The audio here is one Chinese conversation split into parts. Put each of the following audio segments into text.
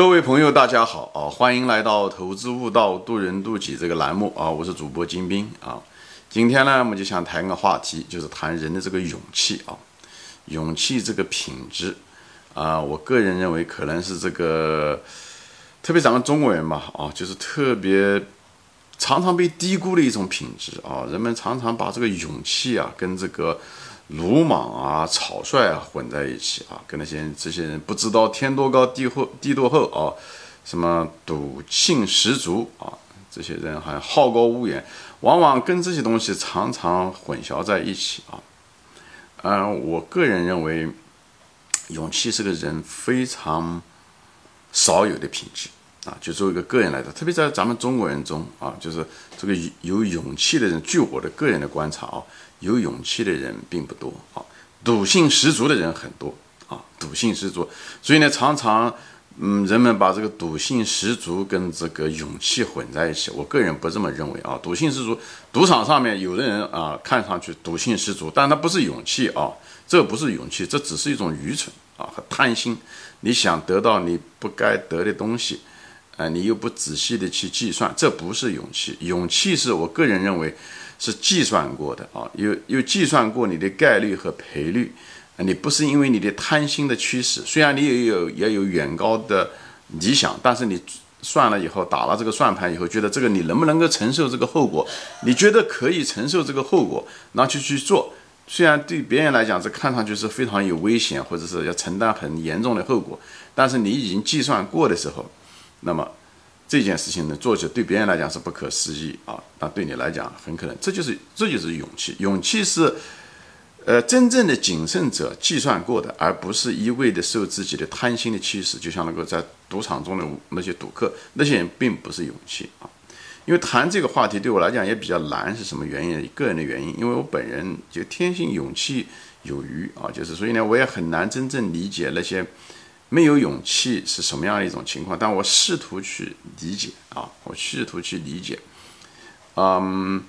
各位朋友，大家好啊！欢迎来到《投资悟道，渡人渡己》这个栏目啊！我是主播金兵啊。今天呢，我们就想谈个话题，就是谈人的这个勇气啊，勇气这个品质啊。我个人认为，可能是这个，特别咱们中国人吧啊，就是特别常常被低估的一种品质啊。人们常常把这个勇气啊，跟这个。鲁莽啊，草率啊，混在一起啊，跟那些这些人不知道天多高地厚地多厚啊，什么赌性十足啊，这些人还好高骛远，往往跟这些东西常常混淆在一起啊。嗯，我个人认为，勇气是个人非常少有的品质啊。就作为一个个人来说，特别在咱们中国人中啊，就是这个有勇气的人，据我的个人的观察啊。有勇气的人并不多啊，赌性十足的人很多啊，赌性十足，所以呢，常常，嗯，人们把这个赌性十足跟这个勇气混在一起。我个人不这么认为啊，赌性十足，赌场上面有的人啊，看上去赌性十足，但他不是勇气啊，这不是勇气，这只是一种愚蠢啊和贪心。你想得到你不该得的东西，呃，你又不仔细的去计算，这不是勇气。勇气是我个人认为。是计算过的啊，有有计算过你的概率和赔率，你不是因为你的贪心的驱使，虽然你也有也有远高的理想，但是你算了以后打了这个算盘以后，觉得这个你能不能够承受这个后果？你觉得可以承受这个后果，那就去做。虽然对别人来讲这看上去是非常有危险，或者是要承担很严重的后果，但是你已经计算过的时候，那么。这件事情呢，做起对别人来讲是不可思议啊，那对你来讲很可能，这就是这就是勇气。勇气是，呃，真正的谨慎者计算过的，而不是一味的受自己的贪心的驱使。就像那个在赌场中的那些赌客，那些人并不是勇气啊。因为谈这个话题对我来讲也比较难，是什么原因？个人的原因，因为我本人就天性勇气有余啊，就是所以呢，我也很难真正理解那些。没有勇气是什么样的一种情况？但我试图去理解啊，我试图去理解。嗯，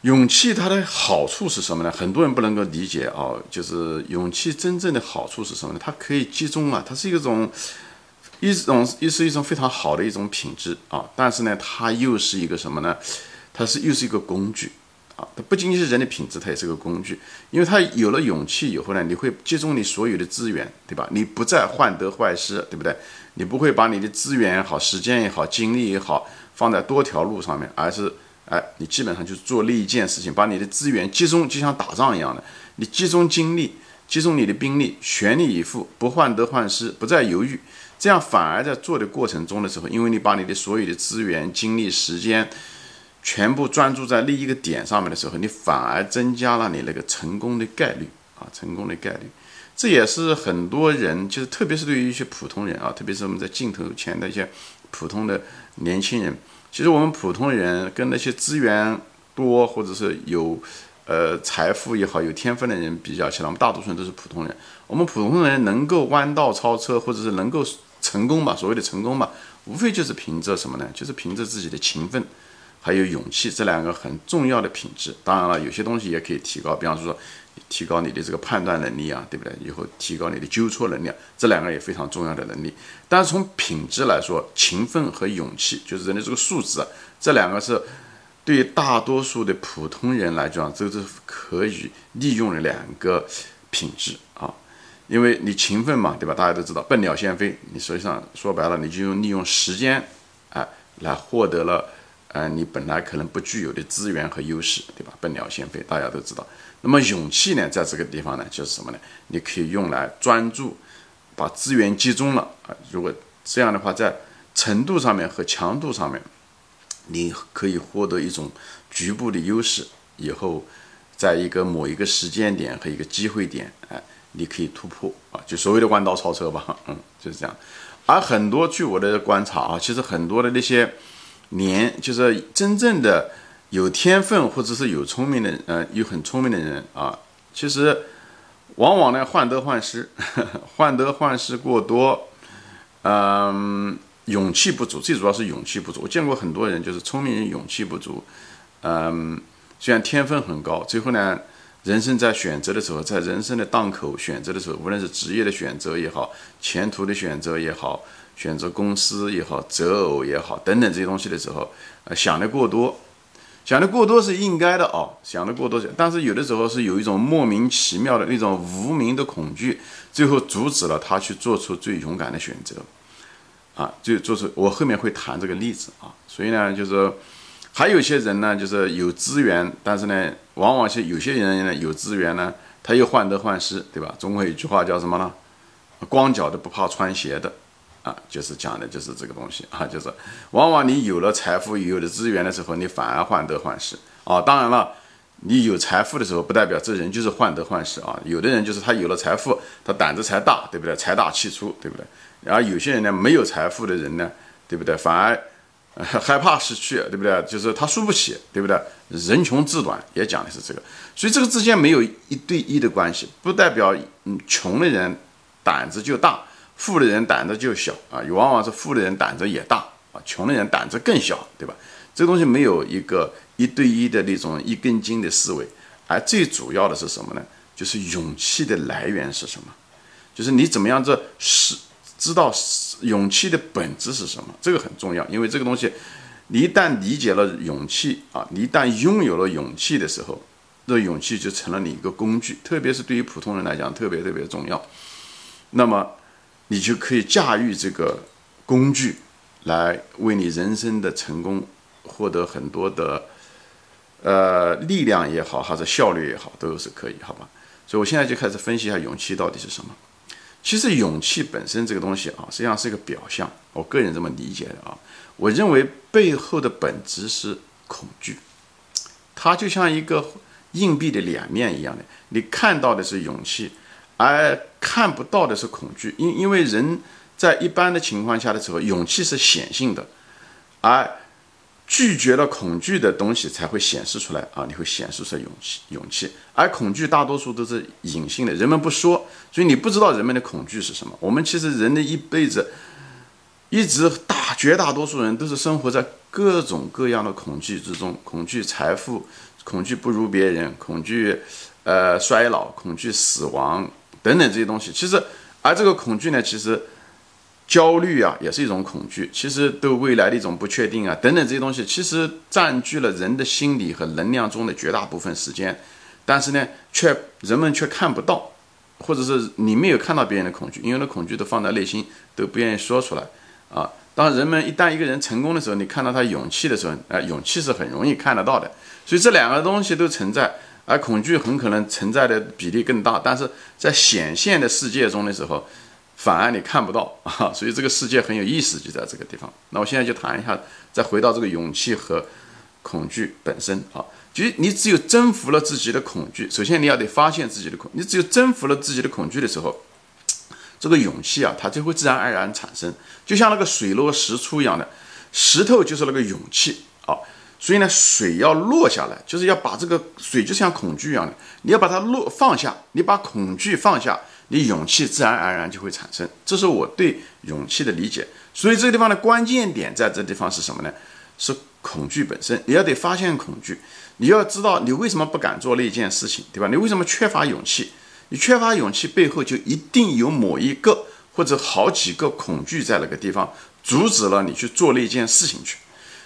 勇气它的好处是什么呢？很多人不能够理解啊，就是勇气真正的好处是什么呢？它可以集中啊，它是一种一种又是一种非常好的一种品质啊，但是呢，它又是一个什么呢？它是又是一个工具。它不仅仅是人的品质，它也是个工具。因为它有了勇气以后呢，你会集中你所有的资源，对吧？你不再患得患失，对不对？你不会把你的资源也好、时间也好、精力也好放在多条路上面，而是，哎，你基本上就做那一件事情，把你的资源集中，就像打仗一样的，你集中精力，集中你的兵力，全力以赴，不患得患失，不再犹豫，这样反而在做的过程中的时候，因为你把你的所有的资源、精力、时间。全部专注在另一个点上面的时候，你反而增加了你那个成功的概率啊，成功的概率。这也是很多人，就是特别是对于一些普通人啊，特别是我们在镜头前的一些普通的年轻人。其实我们普通人跟那些资源多或者是有呃财富也好、有天分的人比较起来，我们大多数人都是普通人。我们普通人能够弯道超车，或者是能够成功吧，所谓的成功吧，无非就是凭着什么呢？就是凭着自己的勤奋。还有勇气这两个很重要的品质，当然了，有些东西也可以提高，比方说提高你的这个判断能力啊，对不对？以后提高你的纠错能力，这两个也非常重要的能力。但是从品质来说，勤奋和勇气，就是人的这个素质啊，这两个是对大多数的普通人来讲，这是可以利用的两个品质啊。因为你勤奋嘛，对吧？大家都知道，笨鸟先飞，你实际上说白了，你就用利用时间，哎，来获得了。呃，你本来可能不具有的资源和优势，对吧？笨鸟先飞，大家都知道。那么勇气呢，在这个地方呢，就是什么呢？你可以用来专注，把资源集中了啊。如果这样的话，在程度上面和强度上面，你可以获得一种局部的优势。以后，在一个某一个时间点和一个机会点，哎，你可以突破啊，就所谓的弯道超车吧。嗯，就是这样。而很多，据我的观察啊，其实很多的那些。年就是真正的有天分或者是有聪明的，呃，有很聪明的人啊，其实往往呢患得患失，患得患失过多，嗯，勇气不足，最主要是勇气不足。我见过很多人，就是聪明人勇气不足，嗯，虽然天分很高，最后呢，人生在选择的时候，在人生的档口选择的时候，无论是职业的选择也好，前途的选择也好，选择公司也好，择偶也好，等等这些东西的时候，呃，想的过多。想的过多是应该的哦，想的过多，但是有的时候是有一种莫名其妙的那种无名的恐惧，最后阻止了他去做出最勇敢的选择，啊，就做出我后面会谈这个例子啊，所以呢，就是还有些人呢，就是有资源，但是呢，往往是有些人呢有资源呢，他又患得患失，对吧？中国有一句话叫什么呢？光脚的不怕穿鞋的。就是讲的就是这个东西 啊，就是往往你有了财富、有了资源的时候，你反而患得患失啊。当然了，你有财富的时候，不代表这人就是患得患失啊。有的人就是他有了财富，他胆子才大，对不对？财大气粗，对不对？然后有些人呢，没有财富的人呢，对不对？反而害怕失去，对不对？就是他输不起，对不对？人穷志短也讲的是这个，所以这个之间没有一对一的关系，不代表嗯穷的人胆子就大。富的人胆子就小啊，往往是富的人胆子也大啊，穷的人胆子更小，对吧？这东西没有一个一对一的那种一根筋的思维，而最主要的是什么呢？就是勇气的来源是什么？就是你怎么样子是知道勇气的本质是什么？这个很重要，因为这个东西，你一旦理解了勇气啊，你一旦拥有了勇气的时候，这勇气就成了你一个工具，特别是对于普通人来讲，特别特别重要。那么。你就可以驾驭这个工具，来为你人生的成功获得很多的呃力量也好，还是效率也好，都是可以，好吧？所以我现在就开始分析一下勇气到底是什么。其实勇气本身这个东西啊，实际上是一个表象，我个人这么理解的啊。我认为背后的本质是恐惧，它就像一个硬币的两面一样的，你看到的是勇气。而看不到的是恐惧，因因为人在一般的情况下的时候，勇气是显性的，而拒绝了恐惧的东西才会显示出来啊！你会显示出勇气，勇气，而恐惧大多数都是隐性的，人们不说，所以你不知道人们的恐惧是什么。我们其实人的一辈子，一直大绝大多数人都是生活在各种各样的恐惧之中，恐惧财富，恐惧不如别人，恐惧呃衰老，恐惧死亡。等等这些东西，其实，而这个恐惧呢，其实焦虑啊，也是一种恐惧。其实对未来的一种不确定啊，等等这些东西，其实占据了人的心理和能量中的绝大部分时间。但是呢，却人们却看不到，或者是你没有看到别人的恐惧，因为那恐惧都放在内心，都不愿意说出来啊。当人们一旦一个人成功的时候，你看到他勇气的时候，啊，勇气是很容易看得到的。所以这两个东西都存在。而恐惧很可能存在的比例更大，但是在显现的世界中的时候，反而你看不到啊，所以这个世界很有意思，就在这个地方。那我现在就谈一下，再回到这个勇气和恐惧本身啊，就你只有征服了自己的恐惧，首先你要得发现自己的恐，你只有征服了自己的恐惧的时候，这个勇气啊，它就会自然而然产生，就像那个水落石出一样的，石头就是那个勇气啊。所以呢，水要落下来，就是要把这个水就像恐惧一样的，你要把它落放下，你把恐惧放下，你勇气自然而然就会产生。这是我对勇气的理解。所以这个地方的关键点在这地方是什么呢？是恐惧本身。你要得发现恐惧，你要知道你为什么不敢做那件事情，对吧？你为什么缺乏勇气？你缺乏勇气背后就一定有某一个或者好几个恐惧在那个地方阻止了你去做那件事情去。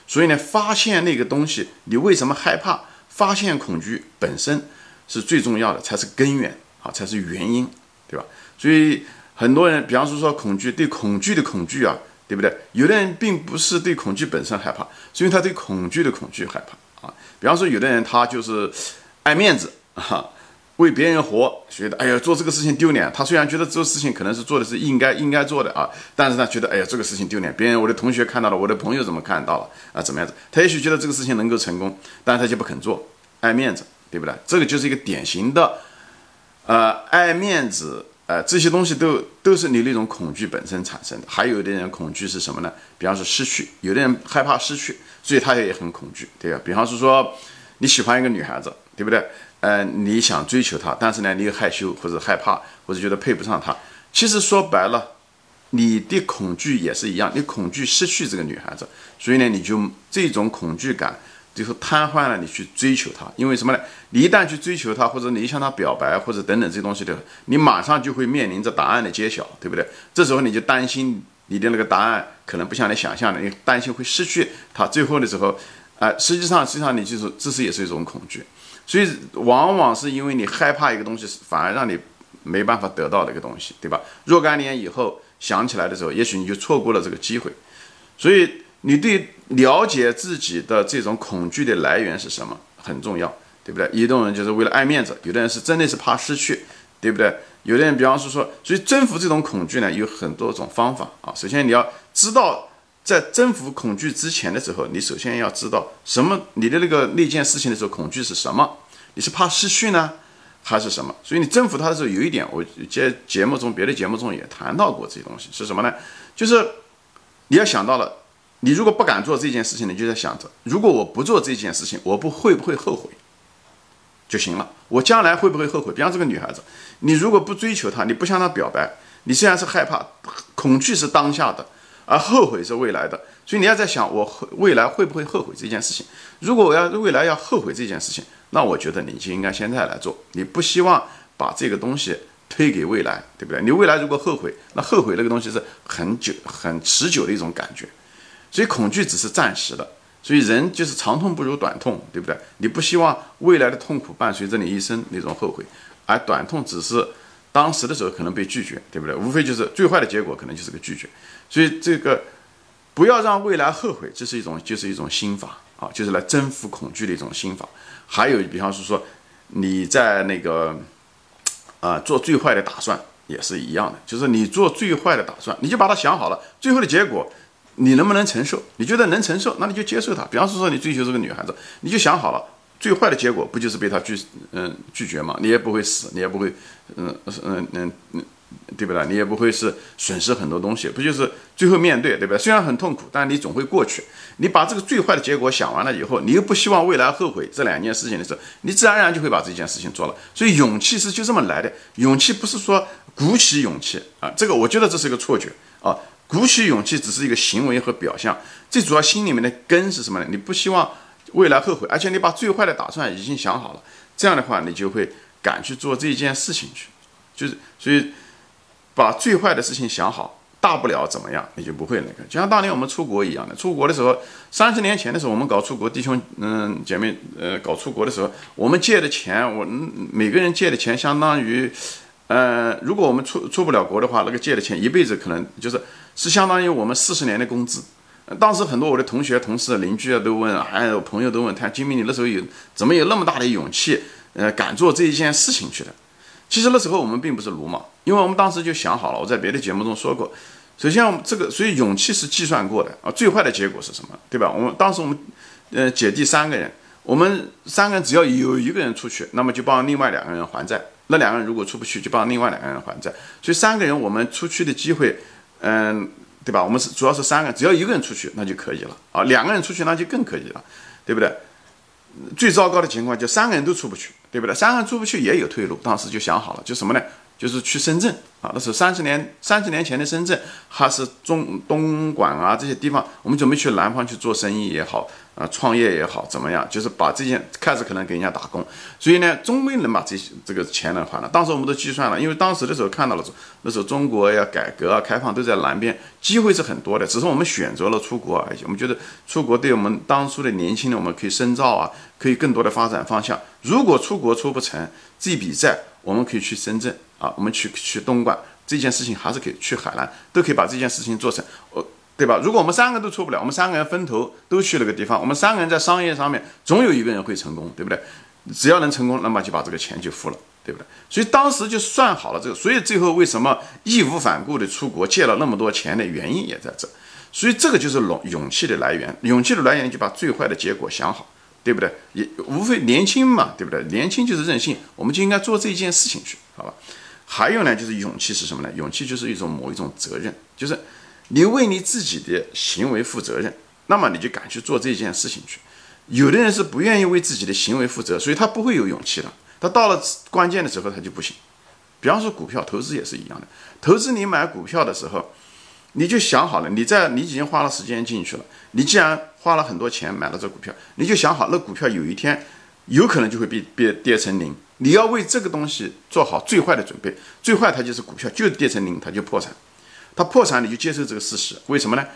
所以呢，发现那个东西，你为什么害怕？发现恐惧本身是最重要的，才是根源啊，才是原因，对吧？所以很多人，比方说说恐惧，对恐惧的恐惧啊，对不对？有的人并不是对恐惧本身害怕，是因为他对恐惧的恐惧害怕啊。比方说，有的人他就是爱面子啊。为别人活，觉得哎呀做这个事情丢脸。他虽然觉得这个事情可能是做的是应该应该做的啊，但是他觉得哎呀这个事情丢脸，别人我的同学看到了，我的朋友怎么看到了啊？怎么样子？他也许觉得这个事情能够成功，但是他就不肯做，爱面子，对不对？这个就是一个典型的，呃，爱面子，呃，这些东西都都是你那种恐惧本身产生的。还有的人恐惧是什么呢？比方说失去，有的人害怕失去，所以他也很恐惧，对吧？比方是说你喜欢一个女孩子，对不对？呃，你想追求她，但是呢，你又害羞或者害怕，或者觉得配不上她。其实说白了，你的恐惧也是一样，你恐惧失去这个女孩子，所以呢，你就这种恐惧感最后瘫痪了你去追求她。因为什么呢？你一旦去追求她，或者你向她表白，或者等等这些东西的，你马上就会面临着答案的揭晓，对不对？这时候你就担心你的那个答案可能不像你想象的，你担心会失去她。最后的时候，啊，实际上实际上你就是这是也是一种恐惧。所以往往是因为你害怕一个东西，反而让你没办法得到的一个东西，对吧？若干年以后想起来的时候，也许你就错过了这个机会。所以你对了解自己的这种恐惧的来源是什么很重要，对不对？有的人就是为了爱面子，有的人是真的是怕失去，对不对？有的人，比方说说，所以征服这种恐惧呢，有很多种方法啊。首先你要知道，在征服恐惧之前的时候，你首先要知道什么？你的那个那件事情的时候，恐惧是什么？你是怕失去呢，还是什么？所以你征服它的时候，有一点，我节节目中别的节目中也谈到过这些东西是什么呢？就是。你要想到了，你如果不敢做这件事情，你就在想着，如果我不做这件事情，我不会不会后悔就行了。我将来会不会后悔？比方这个女孩子，你如果不追求她，你不向她表白，你虽然是害怕，恐惧是当下的，而后悔是未来的。所以你要在想，我未来会不会后悔这件事情？如果我要未来要后悔这件事情，那我觉得你就应该现在来做。你不希望把这个东西。推给未来，对不对？你未来如果后悔，那后悔那个东西是很久、很持久的一种感觉，所以恐惧只是暂时的。所以人就是长痛不如短痛，对不对？你不希望未来的痛苦伴随着你一生那种后悔，而短痛只是当时的时候可能被拒绝，对不对？无非就是最坏的结果，可能就是个拒绝。所以这个不要让未来后悔，这是一种就是一种心法啊，就是来征服恐惧的一种心法。还有，比方是说你在那个。啊，做最坏的打算也是一样的，就是你做最坏的打算，你就把它想好了，最后的结果你能不能承受？你觉得能承受，那你就接受它。比方说，说你追求这个女孩子，你就想好了，最坏的结果不就是被他拒嗯拒绝吗？你也不会死，你也不会嗯嗯嗯嗯。对不对？你也不会是损失很多东西，不就是最后面对，对不对？虽然很痛苦，但你总会过去。你把这个最坏的结果想完了以后，你又不希望未来后悔这两件事情的时候，你自然而然就会把这件事情做了。所以勇气是就这么来的。勇气不是说鼓起勇气啊，这个我觉得这是一个错觉啊。鼓起勇气只是一个行为和表象，最主要心里面的根是什么呢？你不希望未来后悔，而且你把最坏的打算已经想好了，这样的话你就会敢去做这件事情去，就是所以。把最坏的事情想好，大不了怎么样，你就不会那个。就像当年我们出国一样的，出国的时候，三十年前的时候，我们搞出国，弟兄嗯姐妹呃搞出国的时候，我们借的钱，我们每个人借的钱相当于，呃，如果我们出出不了国的话，那个借的钱一辈子可能就是是相当于我们四十年的工资。当时很多我的同学、同事、邻居啊都问，还有朋友都问，他金明你那时候有怎么有那么大的勇气，呃，敢做这一件事情去的？其实那时候我们并不是鲁莽，因为我们当时就想好了。我在别的节目中说过，首先我们这个，所以勇气是计算过的啊。最坏的结果是什么？对吧？我们当时我们，呃，姐弟三个人，我们三个人只要有一个人出去，那么就帮另外两个人还债。那两个人如果出不去，就帮另外两个人还债。所以三个人我们出去的机会，嗯，对吧？我们是主要是三个，只要一个人出去那就可以了啊。两个人出去那就更可以了，对不对？最糟糕的情况就三个人都出不去。对不对？三个人出不去也有退路，当时就想好了，就什么呢？就是去深圳啊，那是三十年三十年前的深圳，还是中东莞啊这些地方，我们准备去南方去做生意也好。啊，创业也好，怎么样？就是把这件开始可能给人家打工，所以呢，终归能把这些这个钱能还了。当时我们都计算了，因为当时的时候看到了，那时候中国要改革啊开放都在南边，机会是很多的，只是我们选择了出国而已。我们觉得出国对我们当初的年轻人，我们可以深造啊，可以更多的发展方向。如果出国出不成，这笔债我们可以去深圳啊，我们去去东莞，这件事情还是可以去海南，都可以把这件事情做成。我。对吧？如果我们三个都出不了，我们三个人分头都去了个地方，我们三个人在商业上面总有一个人会成功，对不对？只要能成功，那么就把这个钱就付了，对不对？所以当时就算好了这个，所以最后为什么义无反顾的出国借了那么多钱的原因也在这。所以这个就是勇勇气的来源，勇气的来源就把最坏的结果想好，对不对？也无非年轻嘛，对不对？年轻就是任性，我们就应该做这件事情去，好吧？还有呢，就是勇气是什么呢？勇气就是一种某一种责任，就是。你为你自己的行为负责任，那么你就敢去做这件事情去。有的人是不愿意为自己的行为负责，所以他不会有勇气的。他到了关键的时候，他就不行。比方说股票投资也是一样的，投资你买股票的时候，你就想好了，你在你已经花了时间进去了，你既然花了很多钱买了这股票，你就想好那股票有一天有可能就会被跌跌成零，你要为这个东西做好最坏的准备，最坏它就是股票就是跌成零，它就破产，它破产你就接受这个事实，为什么呢？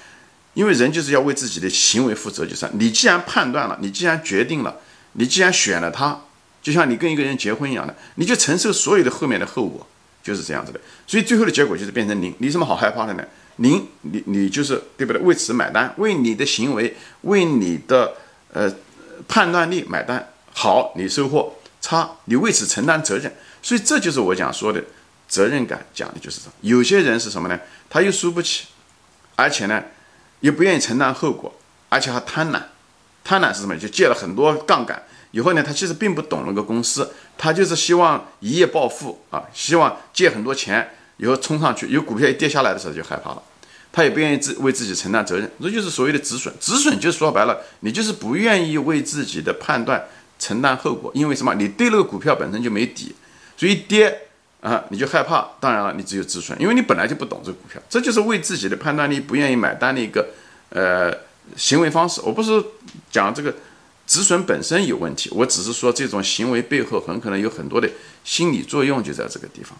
因为人就是要为自己的行为负责，就是你既然判断了，你既然决定了，你既然选了它，就像你跟一个人结婚一样的，你就承受所有的后面的后果，就是这样子的。所以最后的结果就是变成零，你什么好害怕的呢？零，你你就是对不对？为此买单，为你的行为，为你的呃判断力买单。好，你收获差，你为此承担责任。所以这就是我讲说的责任感，讲的就是这。有些人是什么呢？他又输不起，而且呢？又不愿意承担后果，而且还贪婪。贪婪是什么？就借了很多杠杆，以后呢，他其实并不懂那个公司，他就是希望一夜暴富啊，希望借很多钱，以后冲上去，有股票一跌下来的时候就害怕了，他也不愿意自为自己承担责任，这就是所谓的止损。止损就说白了，你就是不愿意为自己的判断承担后果，因为什么？你对那个股票本身就没底，所以跌。啊，你就害怕，当然了，你只有止损，因为你本来就不懂这个股票，这就是为自己的判断力不愿意买单的一个呃行为方式。我不是讲这个止损本身有问题，我只是说这种行为背后很可能有很多的心理作用，就在这个地方，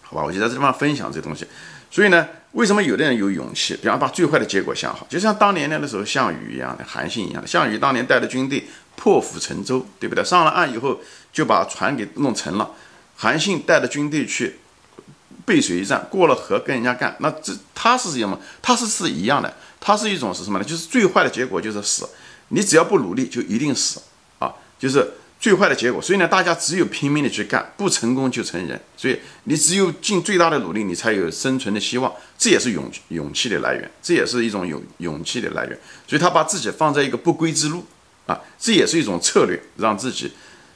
好吧？我就在这地方分享这东西。所以呢，为什么有的人有勇气，比方把最坏的结果想好，就像当年那个时候项羽一样的，韩信一样的，项羽当年带着军队破釜沉舟，对不对？上了岸以后就把船给弄沉了。韩信带着军队去背水一战，过了河跟人家干，那这他是什么？他是是一样的，他是一种是什么呢？就是最坏的结果就是死，你只要不努力就一定死啊，就是最坏的结果。所以呢，大家只有拼命的去干，不成功就成人。所以你只有尽最大的努力，你才有生存的希望。这也是勇勇气的来源，这也是一种勇勇气的来源。所以他把自己放在一个不归之路啊，这也是一种策略，让自己。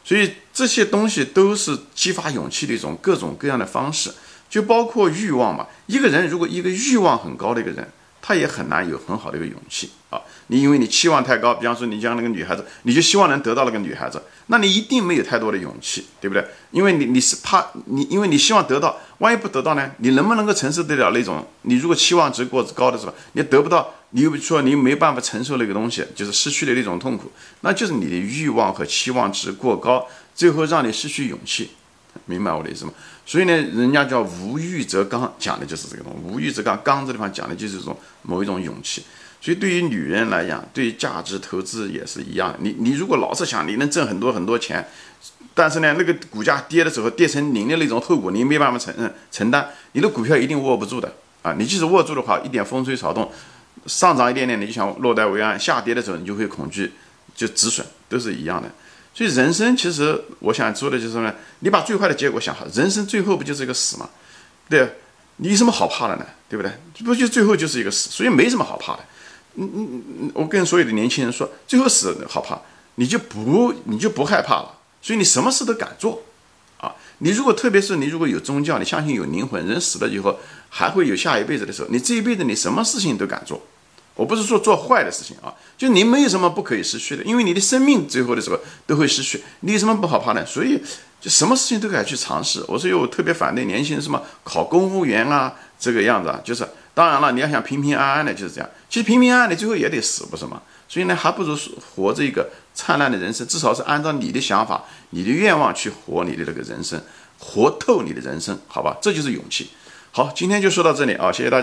所以这些东西都是激发勇气的一种各种各样的方式，就包括欲望嘛。一个人如果一个欲望很高的一个人，他也很难有很好的一个勇气啊。你因为你期望太高，比方说你将那个女孩子，你就希望能得到那个女孩子，那你一定没有太多的勇气，对不对？因为你你是怕你，因为你希望得到，万一不得到呢？你能不能够承受得了那种？你如果期望值过高的时候，你得不到。你又说你没办法承受那个东西，就是失去的那种痛苦，那就是你的欲望和期望值过高，最后让你失去勇气，明白我的意思吗？所以呢，人家叫无欲则刚，讲的就是这个东西。无欲则刚，刚这地方讲的就是这种某一种勇气。所以对于女人来讲，对于价值投资也是一样的。你你如果老是想你能挣很多很多钱，但是呢，那个股价跌的时候跌成零的那种后果，你没办法承认承担，你的股票一定握不住的啊！你即使握住的话，一点风吹草动。上涨一点点，你就想落袋为安；下跌的时候，你就会恐惧，就止损，都是一样的。所以人生其实我想说的就是呢？你把最坏的结果想好，人生最后不就是一个死吗？对，你有什么好怕的呢？对不对？不就最后就是一个死，所以没什么好怕的。嗯嗯嗯，我跟所有的年轻人说，最后死好怕，你就不你就不害怕了。所以你什么事都敢做啊！你如果特别是你如果有宗教，你相信有灵魂，人死了以后还会有下一辈子的时候，你这一辈子你什么事情都敢做。我不是说做坏的事情啊，就你没有什么不可以失去的，因为你的生命最后的时候都会失去，你有什么不好怕呢？所以就什么事情都敢去尝试。我说我特别反对年轻人什么考公务员啊这个样子啊，就是当然了，你要想平平安安的，就是这样。其实平平安安的最后也得死，不是吗？所以呢，还不如活着一个灿烂的人生，至少是按照你的想法、你的愿望去活你的这个人生，活透你的人生，好吧？这就是勇气。好，今天就说到这里啊，谢谢大家。